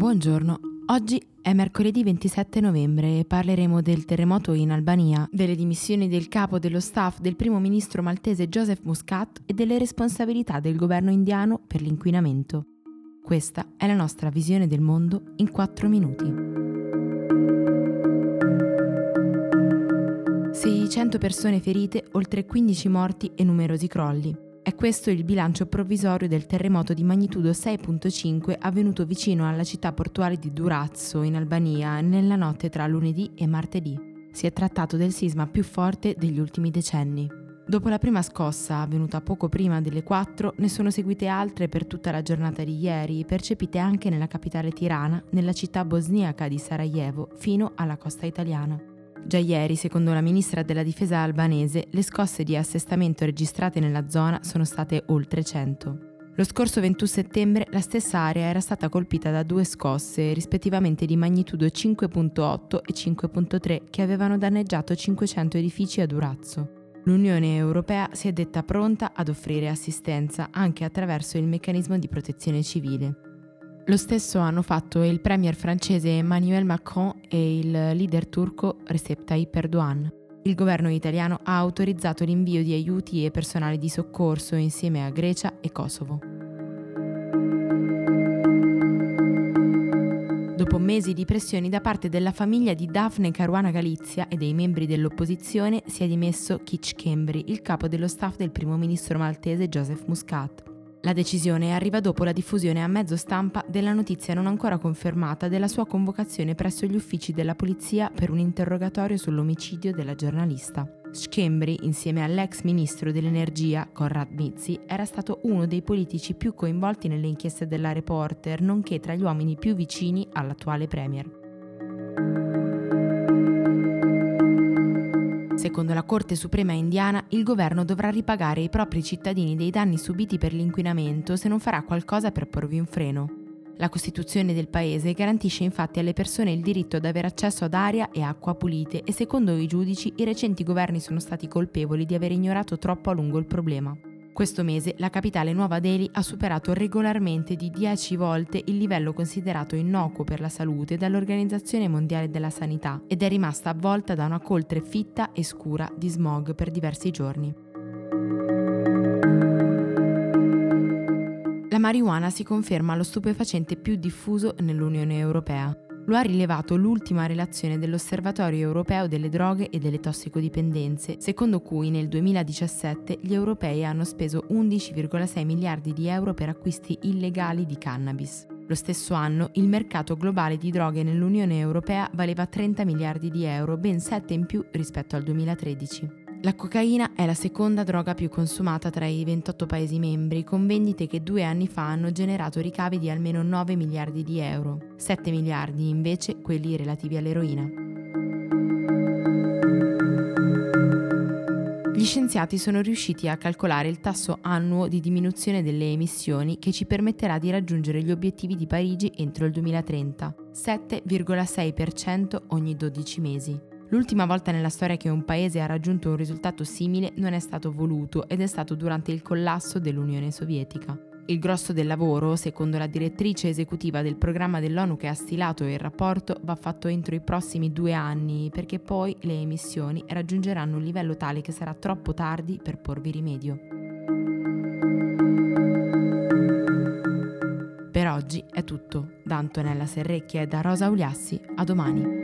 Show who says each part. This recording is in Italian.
Speaker 1: Buongiorno, oggi è mercoledì 27 novembre e parleremo del terremoto in Albania, delle dimissioni del capo dello staff del primo ministro maltese Joseph Muscat e delle responsabilità del governo indiano per l'inquinamento. Questa è la nostra visione del mondo in 4 minuti. 600 persone ferite, oltre 15 morti e numerosi crolli. È questo il bilancio provvisorio del terremoto di magnitudo 6.5 avvenuto vicino alla città portuale di Durazzo, in Albania, nella notte tra lunedì e martedì. Si è trattato del sisma più forte degli ultimi decenni. Dopo la prima scossa, avvenuta poco prima delle 4, ne sono seguite altre per tutta la giornata di ieri, percepite anche nella capitale tirana, nella città bosniaca di Sarajevo, fino alla costa italiana. Già ieri, secondo la ministra della difesa albanese, le scosse di assestamento registrate nella zona sono state oltre 100. Lo scorso 21 settembre la stessa area era stata colpita da due scosse, rispettivamente di magnitudo 5.8 e 5.3, che avevano danneggiato 500 edifici a Durazzo. L'Unione Europea si è detta pronta ad offrire assistenza anche attraverso il meccanismo di protezione civile. Lo stesso hanno fatto il premier francese Emmanuel Macron e il leader turco Recep Tayyip Erdogan. Il governo italiano ha autorizzato l'invio di aiuti e personale di soccorso insieme a Grecia e Kosovo. Dopo mesi di pressioni da parte della famiglia di Daphne Caruana Galizia e dei membri dell'opposizione, si è dimesso Kitch Cambry, il capo dello staff del primo ministro maltese Joseph Muscat. La decisione arriva dopo la diffusione a mezzo stampa della notizia non ancora confermata della sua convocazione presso gli uffici della polizia per un interrogatorio sull'omicidio della giornalista. Schembri, insieme all'ex ministro dell'energia Conrad Mizzi, era stato uno dei politici più coinvolti nelle inchieste della Reporter, nonché tra gli uomini più vicini all'attuale premier. Secondo la Corte Suprema indiana, il governo dovrà ripagare ai propri cittadini dei danni subiti per l'inquinamento se non farà qualcosa per porvi un freno. La Costituzione del paese garantisce infatti alle persone il diritto ad avere accesso ad aria e acqua pulite e secondo i giudici i recenti governi sono stati colpevoli di aver ignorato troppo a lungo il problema. Questo mese la capitale Nuova Delhi ha superato regolarmente di 10 volte il livello considerato innocuo per la salute dall'Organizzazione Mondiale della Sanità ed è rimasta avvolta da una coltre fitta e scura di smog per diversi giorni. La marijuana si conferma lo stupefacente più diffuso nell'Unione Europea. Lo ha rilevato l'ultima relazione dell'Osservatorio europeo delle droghe e delle tossicodipendenze, secondo cui nel 2017 gli europei hanno speso 11,6 miliardi di euro per acquisti illegali di cannabis. Lo stesso anno il mercato globale di droghe nell'Unione Europea valeva 30 miliardi di euro, ben 7 in più rispetto al 2013. La cocaina è la seconda droga più consumata tra i 28 Paesi membri, con vendite che due anni fa hanno generato ricavi di almeno 9 miliardi di euro, 7 miliardi invece quelli relativi all'eroina. Gli scienziati sono riusciti a calcolare il tasso annuo di diminuzione delle emissioni che ci permetterà di raggiungere gli obiettivi di Parigi entro il 2030, 7,6% ogni 12 mesi. L'ultima volta nella storia che un paese ha raggiunto un risultato simile non è stato voluto ed è stato durante il collasso dell'Unione Sovietica. Il grosso del lavoro, secondo la direttrice esecutiva del programma dell'ONU che ha stilato il rapporto, va fatto entro i prossimi due anni, perché poi le emissioni raggiungeranno un livello tale che sarà troppo tardi per porvi rimedio. Per oggi è tutto. Da Antonella Serrecchia e da Rosa Uliassi, a domani.